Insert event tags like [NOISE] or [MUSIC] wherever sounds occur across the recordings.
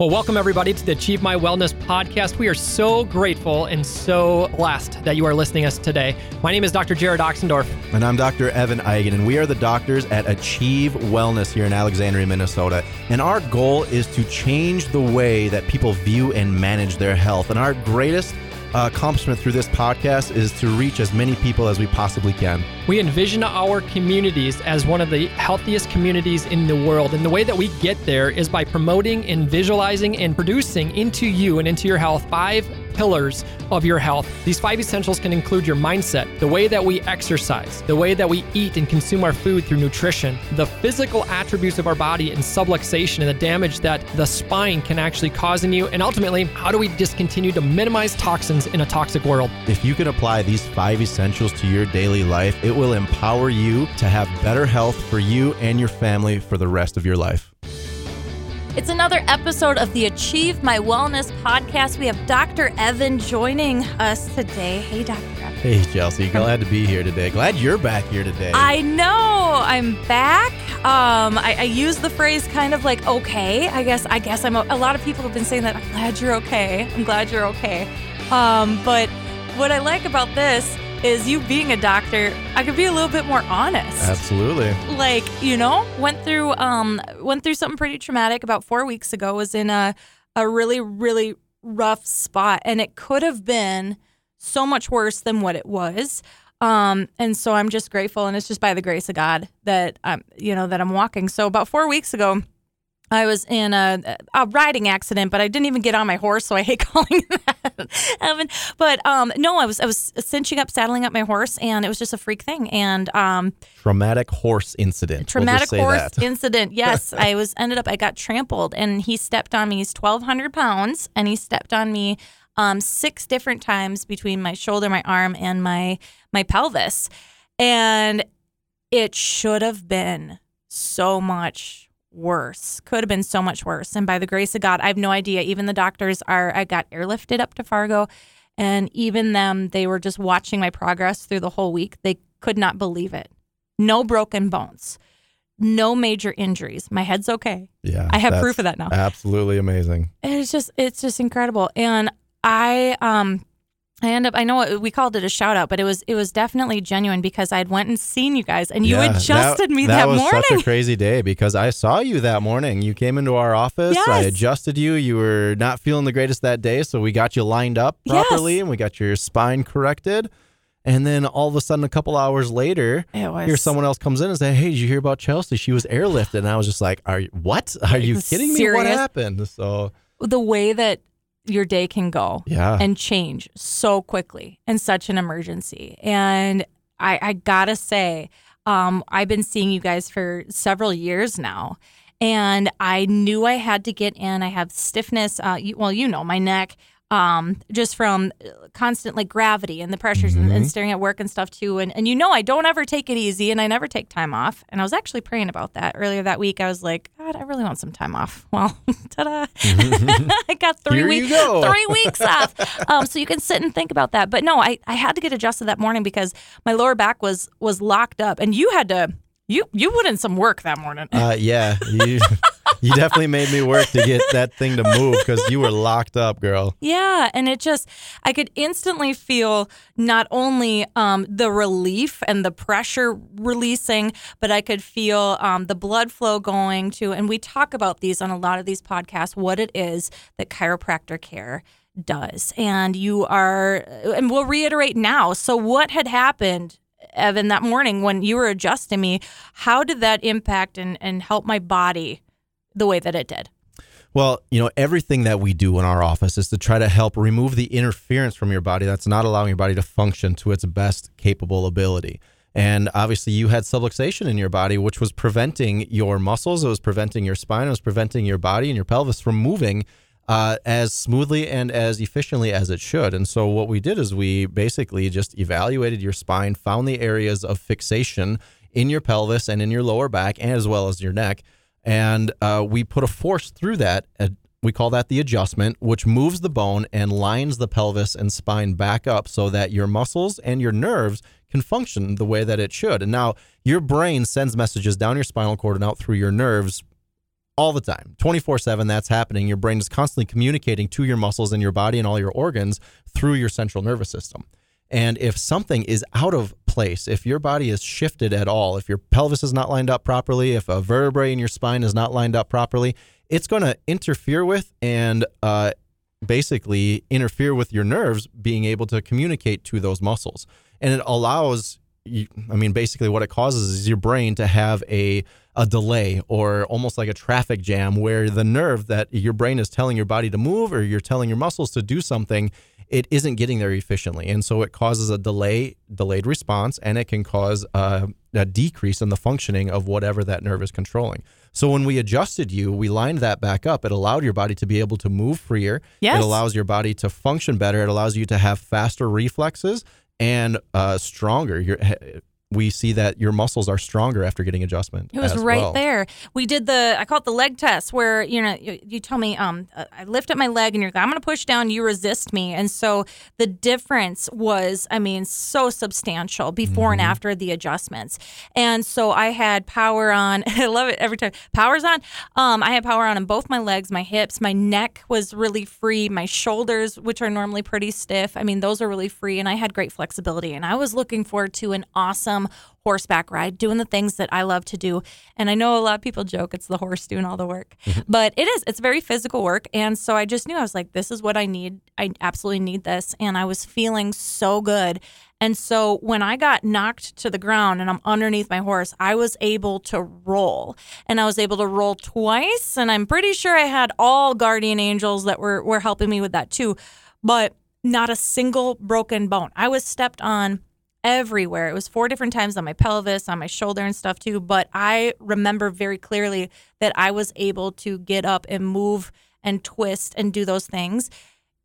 Well, welcome everybody to the Achieve My Wellness podcast. We are so grateful and so blessed that you are listening to us today. My name is Dr. Jared Oxendorf. And I'm Dr. Evan Eigen, and we are the doctors at Achieve Wellness here in Alexandria, Minnesota. And our goal is to change the way that people view and manage their health. And our greatest Uh, accomplishment through this podcast is to reach as many people as we possibly can. We envision our communities as one of the healthiest communities in the world. And the way that we get there is by promoting and visualizing and producing into you and into your health five pillars of your health. These five essentials can include your mindset, the way that we exercise, the way that we eat and consume our food through nutrition, the physical attributes of our body and subluxation and the damage that the spine can actually cause in you, and ultimately, how do we just continue to minimize toxins in a toxic world? If you can apply these five essentials to your daily life, it will empower you to have better health for you and your family for the rest of your life. It's another episode of the Achieve My Wellness podcast. We have Dr. Evan joining us today. Hey, Dr. Evan. Hey, Chelsea. Glad to be here today. Glad you're back here today. I know I'm back. Um, I, I use the phrase kind of like okay. I guess. I guess I'm. A, a lot of people have been saying that. I'm glad you're okay. I'm glad you're okay. Um, but what I like about this is you being a doctor, I could be a little bit more honest. Absolutely. Like, you know, went through um went through something pretty traumatic about 4 weeks ago. Was in a a really really rough spot and it could have been so much worse than what it was. Um and so I'm just grateful and it's just by the grace of God that I'm you know that I'm walking. So about 4 weeks ago, I was in a, a riding accident, but I didn't even get on my horse, so I hate [LAUGHS] calling that. Evan. But um, no, I was I was cinching up, saddling up my horse, and it was just a freak thing. And um, traumatic horse incident. Traumatic we'll horse that. [LAUGHS] incident. Yes, I was ended up. I got trampled, and he stepped on me. He's twelve hundred pounds, and he stepped on me um, six different times between my shoulder, my arm, and my my pelvis, and it should have been so much worse. Could have been so much worse. And by the grace of God, I have no idea. Even the doctors are, I got airlifted up to Fargo. And even them, they were just watching my progress through the whole week. They could not believe it. No broken bones, no major injuries. My head's okay. Yeah. I have proof of that now. Absolutely amazing. It's just, it's just incredible. And I, um, I end up I know we called it a shout out, but it was it was definitely genuine because I'd went and seen you guys and you yeah, adjusted that, me that, morning. that, was morning. such a [LAUGHS] crazy day because I saw you that morning. You came into our office, yes. I adjusted you. You were not feeling the greatest that day, so we got you lined up properly yes. and we got your spine corrected. And then all of a sudden, a couple hours later, here someone else comes in and say, "Hey, did you hear about Chelsea? She was airlifted." And I was just like, "Are you what? Are you kidding serious? me? What happened?" So the way that your day can go yeah. and change so quickly in such an emergency. And I, I gotta say, um, I've been seeing you guys for several years now. And I knew I had to get in. I have stiffness. Uh, you, well, you know, my neck um, just from constant like gravity and the pressures mm-hmm. and, and, staring at work and stuff too. And and you know I don't ever take it easy and I never take time off. And I was actually praying about that earlier that week. I was like, God, I really want some time off. [LAUGHS] Well, [LAUGHS] ta-da! [LAUGHS] I got three weeks go. three weeks off. Um, so you can sit and think about that. But no, I I had to get adjusted that morning because my lower back was was locked up, and you had to you you put in some work that morning. Uh, yeah. You, you definitely made me work to get that thing to move because you were locked up, girl. Yeah, and it just I could instantly feel not only um, the relief and the pressure releasing, but I could feel um, the blood flow going to. And we talk about these on a lot of these podcasts. What it is that chiropractor care does, and you are, and we'll reiterate now. So, what had happened Evan, that morning when you were adjusting me, how did that impact and, and help my body the way that it did? Well, you know, everything that we do in our office is to try to help remove the interference from your body that's not allowing your body to function to its best capable ability. And obviously, you had subluxation in your body, which was preventing your muscles, it was preventing your spine, it was preventing your body and your pelvis from moving uh, as smoothly and as efficiently as it should. And so, what we did is we basically just evaluated your spine, found the areas of fixation in your pelvis and in your lower back, as well as your neck and uh, we put a force through that. Uh, we call that the adjustment, which moves the bone and lines the pelvis and spine back up so that your muscles and your nerves can function the way that it should. And now your brain sends messages down your spinal cord and out through your nerves all the time, 24 7, that's happening. Your brain is constantly communicating to your muscles and your body and all your organs through your central nervous system. And if something is out of place, if your body is shifted at all, if your pelvis is not lined up properly, if a vertebrae in your spine is not lined up properly, it's going to interfere with and uh, basically interfere with your nerves being able to communicate to those muscles. And it allows I mean, basically what it causes is your brain to have a a delay or almost like a traffic jam where the nerve that your brain is telling your body to move or you're telling your muscles to do something it isn't getting there efficiently. And so it causes a delay delayed response and it can cause a, a decrease in the functioning of whatever that nerve is controlling. So when we adjusted you we lined that back up. It allowed your body to be able to move freer. Yes. it allows your body to function better. It allows you to have faster reflexes and uh, stronger. Your, we see that your muscles are stronger after getting adjustment. It was as right well. there. We did the I call it the leg test where you know you, you tell me um uh, I lift up my leg and you're like I'm going to push down you resist me and so the difference was I mean so substantial before and Mm-hmm. after the adjustments. And so I had power on [LAUGHS] I love it every time. Power's on. Um I had power on in both my legs, my hips, my neck was really free, my shoulders which are normally pretty stiff. I mean those are really free and I had great flexibility and I was looking forward to an awesome horseback ride, doing the things that I love to do. And I know a lot of people joke it's the horse doing all the work, mm-hmm. but it is. It's very physical work. And so I just knew I was like, this is what I need. I absolutely need this. And I was feeling so good. And so when I got knocked to the ground and I'm underneath my horse, I was able to roll. And I was able to roll twice. And I'm pretty sure I had all guardian angels that were, were helping me with that too. But not a single broken bone. I was stepped on everywhere. It was four different times on my pelvis, on my shoulder and stuff too. But I remember very clearly that I was able to get up and move and twist and do those things.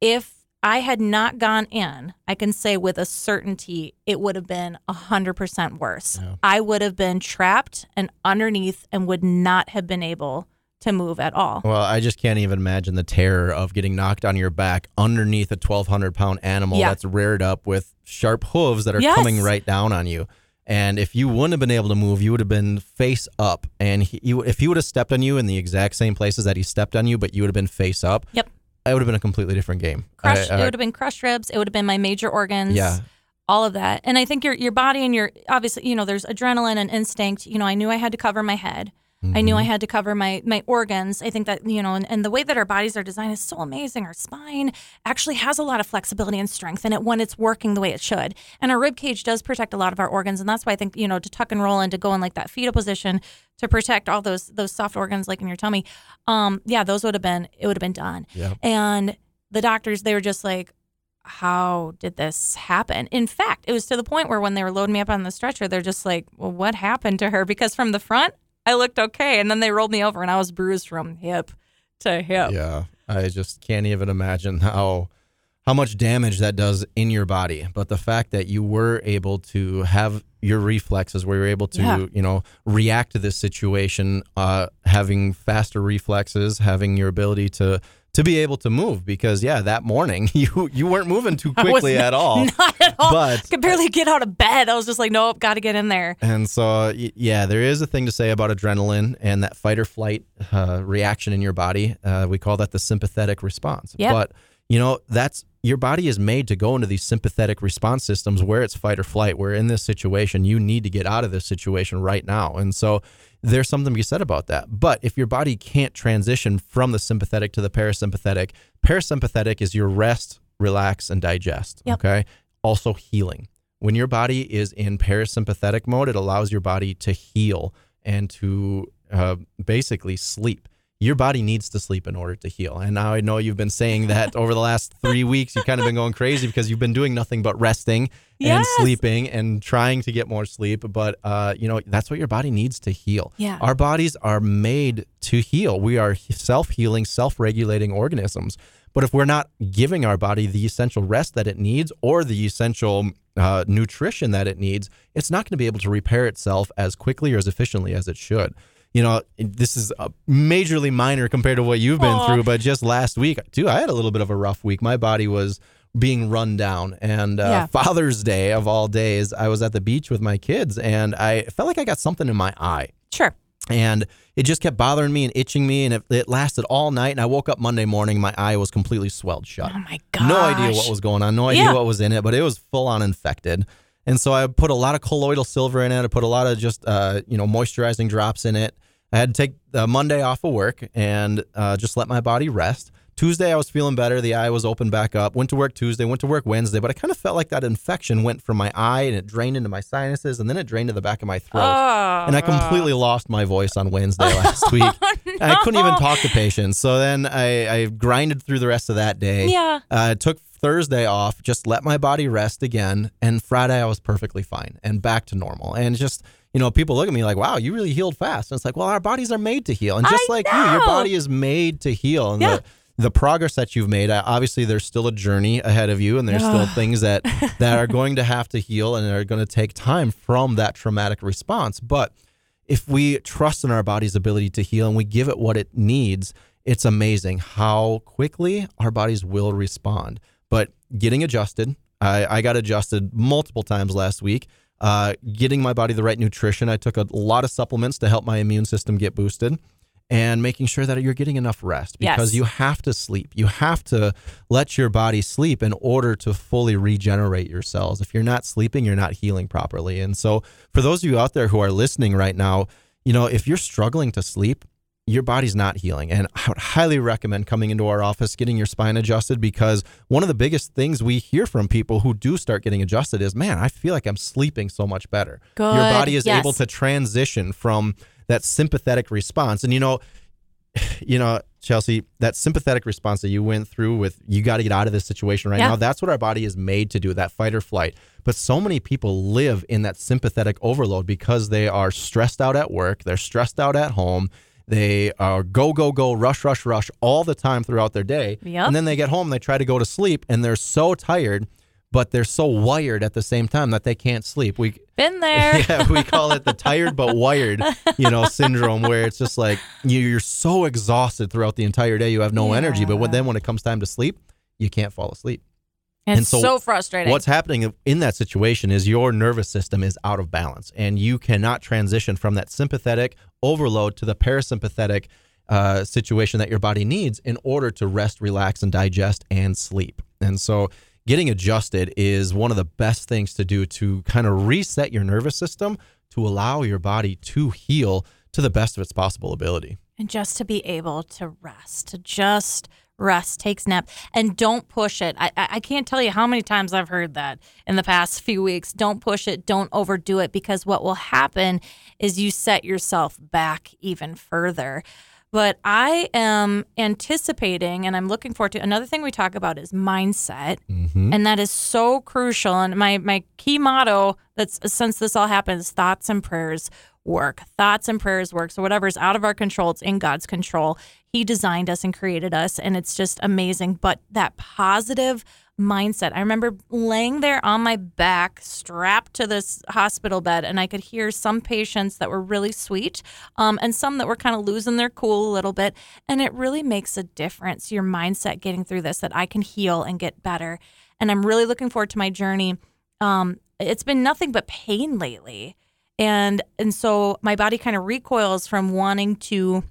If I had not gone in, I can say with a certainty it would have been 100% worse. I would have been trapped and underneath and would not have been able to move at all. Well, I just can't even imagine the terror of getting knocked on your back underneath a 1,200 pound animal Yeah. that's reared up with sharp hooves that are Yes. coming right down on you. And if you wouldn't have been able to move, you would have been face up. And he, you, if he would have stepped on you in the exact same places that he stepped on you, but you would have been face up, Yep. it would have been a completely different game. Crushed, I- I- it would have been crushed ribs. It would have been my major organs. Yeah. all of that. And I think your your body and your obviously, you know, there's adrenaline and instinct. You know, I knew I had to cover my head. I knew I Mm-hmm. had to cover my my organs. I think that you know, and, and the way that our bodies are designed is so amazing. Our spine actually has a lot of flexibility and strength in it when it's working the way it should. And our rib cage does protect a lot of our organs, and that's why I think you know to tuck and roll and to go in like that fetal position to protect all those those soft organs like in your tummy. Um, yeah, those would have been it would have been done. Yep. And the doctors, they were just like, how did this happen? In fact, it was to the point where when they were loading me up on the stretcher, they're just like, well, what happened to her? Because from the front, I looked okay. And then they rolled me over and I was bruised from hip to hip. Yeah, I just can't even imagine how how much damage that does in your body. But the fact that you were able to have your reflexes, where you're able to, Yeah. you know, react to this situation, uh, having faster reflexes, having your ability to to be able to move, because yeah, that morning [LAUGHS] you you weren't moving too [LAUGHS] quickly not- at all. [LAUGHS] Not at all. But- I could barely get out of bed. I was just like, nope, got to get in there. And so, yeah, there is a thing to say about adrenaline and that fight or flight uh, reaction in your body. Uh, we call that the sympathetic response. Yep. But, you know, that's your body is made to go into these sympathetic response systems where it's fight or flight, where in this situation, you need to get out of this situation right now. And so, there's something to be said about that. But if your body can't transition from the sympathetic to the parasympathetic, parasympathetic is your rest, relax, and digest. Yep. Okay. Also, healing. When your body is in parasympathetic mode, it allows your body to heal and to uh, basically sleep. Your body needs to sleep in order to heal. And now I know you've been saying [LAUGHS] that over the last three weeks. You've kind of been going crazy because you've been doing nothing but resting and Yes. sleeping and trying to get more sleep. But, uh, you know, that's what your body needs to heal. Yeah. Our bodies are made to heal. We are self healing, self regulating organisms. But if we're not giving our body the essential rest that it needs or the essential uh, nutrition that it needs, it's not going to be able to repair itself as quickly or as efficiently as it should. You know, this is majorly minor compared to what you've been Aw. through, but just last week, too, I had a little bit of a rough week. My body was being run down. And uh, Yeah. Father's Day of all days, I was at the beach with my kids and I felt like I got something in my eye Sure. and it just kept bothering me and itching me and it, it, lasted all night and i woke up monday morning my eye was completely swelled shut oh my god no idea what was going on no idea Yeah. what was in it but it was full on infected and so i put a lot of colloidal silver in it i put a lot of just uh, you know moisturizing drops in it i had to take the monday off of work and uh, just let my body rest Tuesday, I was feeling better. The eye was open back up. Went to work Tuesday, went to work Wednesday, but I kind of felt like that infection went from my eye and it drained into my sinuses and then it drained to the back of my throat. Oh, and I completely lost my voice on Wednesday [LAUGHS] last week. I couldn't even talk to patients. So then I, I grinded through the rest of that day. Yeah. Uh, took Thursday off, just let my body rest again. And Friday, I was perfectly fine and back to normal. And just, you know, people look at me like, wow, you really healed fast. And it's like, well, our bodies are made to heal. And just I like you, your body is made to heal. And Yeah. the, the progress that you've made, obviously, there's still a journey ahead of you, and there's still things that [LAUGHS] that are going to have to heal and are going to take time from that traumatic response. But if we trust in our body's ability to heal and we give it what it needs, it's amazing how quickly our bodies will respond. But getting adjusted, I, I got adjusted multiple times last week. Uh, getting my body the right nutrition, I took a lot of supplements to help my immune system get boosted. And making sure that you're getting enough rest because Yes. you have to sleep. You have to let your body sleep in order to fully regenerate your cells. If you're not sleeping, you're not healing properly. And so, for those of you out there who are listening right now, you know, if you're struggling to sleep, your body's not healing. And I would highly recommend coming into our office, getting your spine adjusted, because one of the biggest things we hear from people who do start getting adjusted is, man, I feel like I'm sleeping so much better. Your body is Yes. able to transition from that sympathetic response. And, you know, [SIGHS] you know, Chelsea, that sympathetic response that you went through with you got to get out of this situation right Yeah. now, that's what our body is made to do, that fight or flight. But so many people live in that sympathetic overload because they are stressed out at work, they're stressed out at home. They are go, go, go, rush, rush, rush all the time throughout their day. Yep. And then they get home, they try to go to sleep, and they're so tired, but they're so wired at the same time that they can't sleep. We [LAUGHS] Been [LAUGHS] there. yeah, we call it the tired but wired, you know, syndrome, where it's just like you- you're so exhausted throughout the entire day, you have no energy. But when, then when it comes time to sleep, you can't fall asleep. It's And so so, frustrating. What's happening in that situation is your nervous system is out of balance, and you cannot transition from that sympathetic overload to the parasympathetic uh, situation that your body needs in order to rest, relax, and digest and sleep. And so, getting adjusted is one of the best things to do to kind of reset your nervous system to allow your body to heal to the best of its possible ability. and just to be able to rest, to just rest, take nap, and don't push it. I, I I can't tell you how many times I've heard that in the past [LAUGHS] few weeks. Don't push it, don't overdo it, because what will happen is you set yourself back even further. But I am anticipating and I'm looking forward to another thing we talk about is mindset. Mm-hmm. And that is so crucial. And my my key motto that's since this all happens, thoughts and prayers work. Thoughts and prayers work. So whatever's out of our control, it's in God's control. He designed us and created us, and it's just amazing. But that positive mindset. I remember laying there on my back, strapped to this hospital bed, and I could hear some patients that were really sweet, um, and some that were kind of losing their cool a little bit. And it really makes a difference. Your mindset getting through this, that I can heal and get better. And I'm really looking forward to my journey. Um, it's been nothing but pain lately and and so my body kind of recoils from wanting to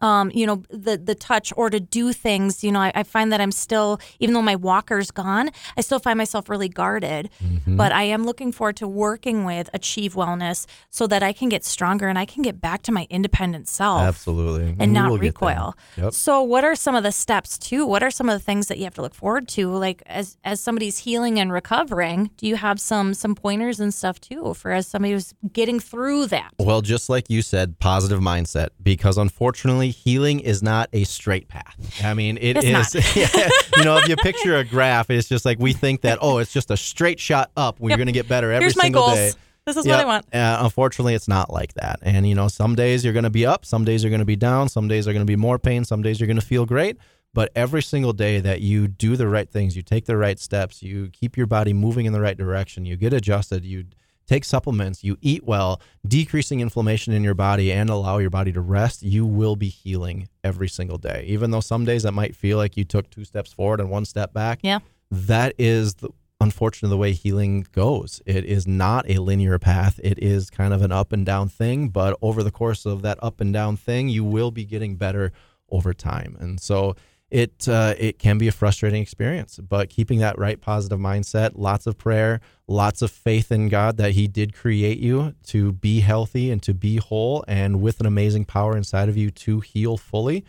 um, you know, the the touch or to do things. You know, I, I find that I'm still, even though my walker's gone, I still find myself really guarded. Mm-hmm. But I am looking forward to working with Achieve Wellness so that I can get stronger and I can get back to my independent self Absolutely. and We not will get there. recoil. Yep. So, what are some of the steps too? What are some of the things that you have to look forward to? Like as as somebody's healing and recovering, do you have some some pointers and stuff too for as somebody who's getting through that? Well, just like you said, positive mindset, because unfortunately, healing is not a straight path. I mean, it It's is. [LAUGHS] yeah, you know, if you picture a graph, it's just like we think that, oh, it's just a straight shot up. We're Yep. going to get better every Here's my single goals. day. This is Yep. what I want. Uh, unfortunately, it's not like that. And, you know, some days you're going to be up, some days you're going to be down, some days are going to be more pain, some days you're going to feel great. But every single day that you do the right things, you take the right steps, you keep your body moving in the right direction, you get adjusted, you take supplements, you eat well, decreasing inflammation in your body and allow your body to rest, you will be healing every single day. Even though some days that might feel like you took two steps forward and one step back, Yeah. that is the, unfortunately the way healing goes. It is not a linear path. It is kind of an up and down thing, but over the course of that up and down thing, you will be getting better over time. And so it uh, it can be a frustrating experience, but keeping that right positive mindset, lots of prayer, lots of faith in God that He did create you to be healthy and to be whole, and with an amazing power inside of you to heal fully,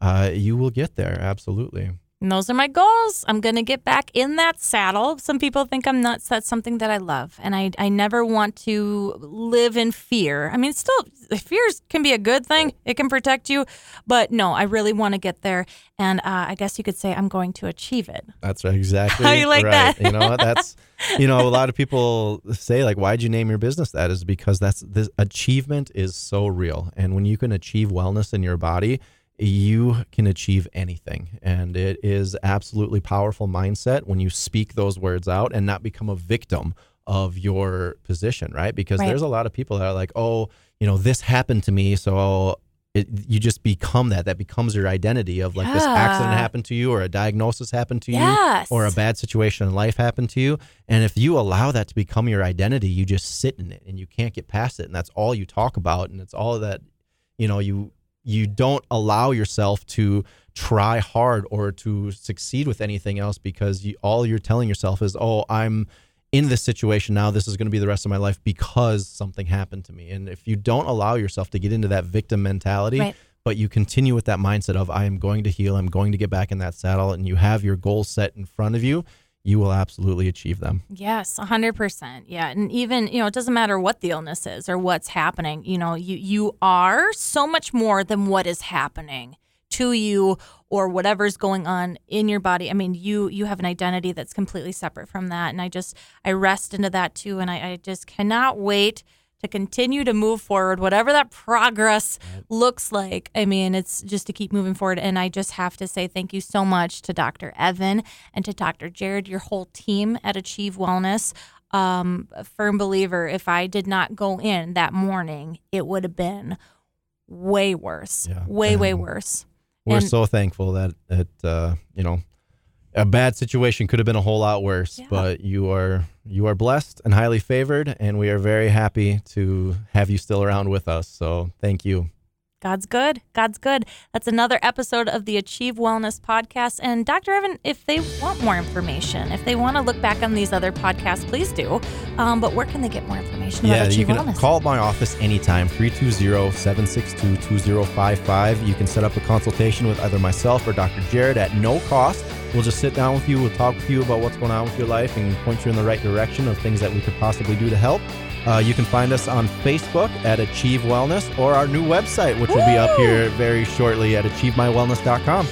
uh, you will get there. Absolutely. And those are my goals. I'm going to get back in that saddle. Some people think I'm nuts. That's something that I love. And I, I never want to live in fear. I mean, still, fears can be a good thing, it can protect you. But no, I really want to get there. And uh, I guess you could say I'm going to achieve it. That's right, exactly. [LAUGHS] How you like right. that? you know what? That's [LAUGHS] you know a lot of people say like, why'd you name your business that? Is because that's this achievement is so real, and when you can achieve wellness in your body, you can achieve anything. And it is absolutely powerful mindset when you speak those words out and not become a victim of your position, right? Because Right. there's a lot of people that are like, oh, you know, this happened to me, so it, you just become that. That becomes your identity of like this accident happened to you, or a diagnosis happened to you, or a bad situation in life happened to you. And if you allow that to become your identity, you just sit in it and you can't get past it. And that's all you talk about. And it's all that, you know, you you don't allow yourself to try hard or to succeed with anything else because you, all you're telling yourself is, oh, I'm in this situation now. This is going to be the rest of my life because something happened to me. And if you don't allow yourself to get into that victim mentality, Right. but you continue with that mindset of, I am going to heal, I'm going to get back in that saddle, and you have your goals set in front of you, you will absolutely achieve them. Yes, 100%. Yeah, and even, you know, it doesn't matter what the illness is or what's happening, you know, you you are so much more than what is happening to you or whatever's going on in your body. I mean, you you have an identity that's completely separate from that and I just I rest into that too and I, I just cannot wait to continue to move forward, whatever that progress looks like. I mean, it's just to keep moving forward. And I just have to say thank you so much to Dr. Evan and to Dr. Jared, your whole team at Achieve Wellness. Um, a firm believer, if I did not go in that morning, it would have been way worse. Yeah. Way, way worse. We're And- so thankful that it, uh, you know, a bad situation could have been a whole lot worse, Yeah. but you are you are blessed and highly favored, and we are very happy to have you still around with us. So thank you. God's good. God's good. That's another episode of the Achieve Wellness podcast. And Dr. Evan, if they want more information, if they want to look back on these other podcasts, please do. Um, but where can they get more information Yeah, Achieve you can Wellness? call my office anytime, 320-762-2055. You can set up a consultation with either myself or Dr. Jared at no cost. We'll just sit down with you, we'll talk with you about what's going on with your life and point you in the right direction of things that we could possibly do to help. Uh, you can find us on Facebook at Achieve Wellness or our new website, which will be up here very shortly at achievemywellness.com.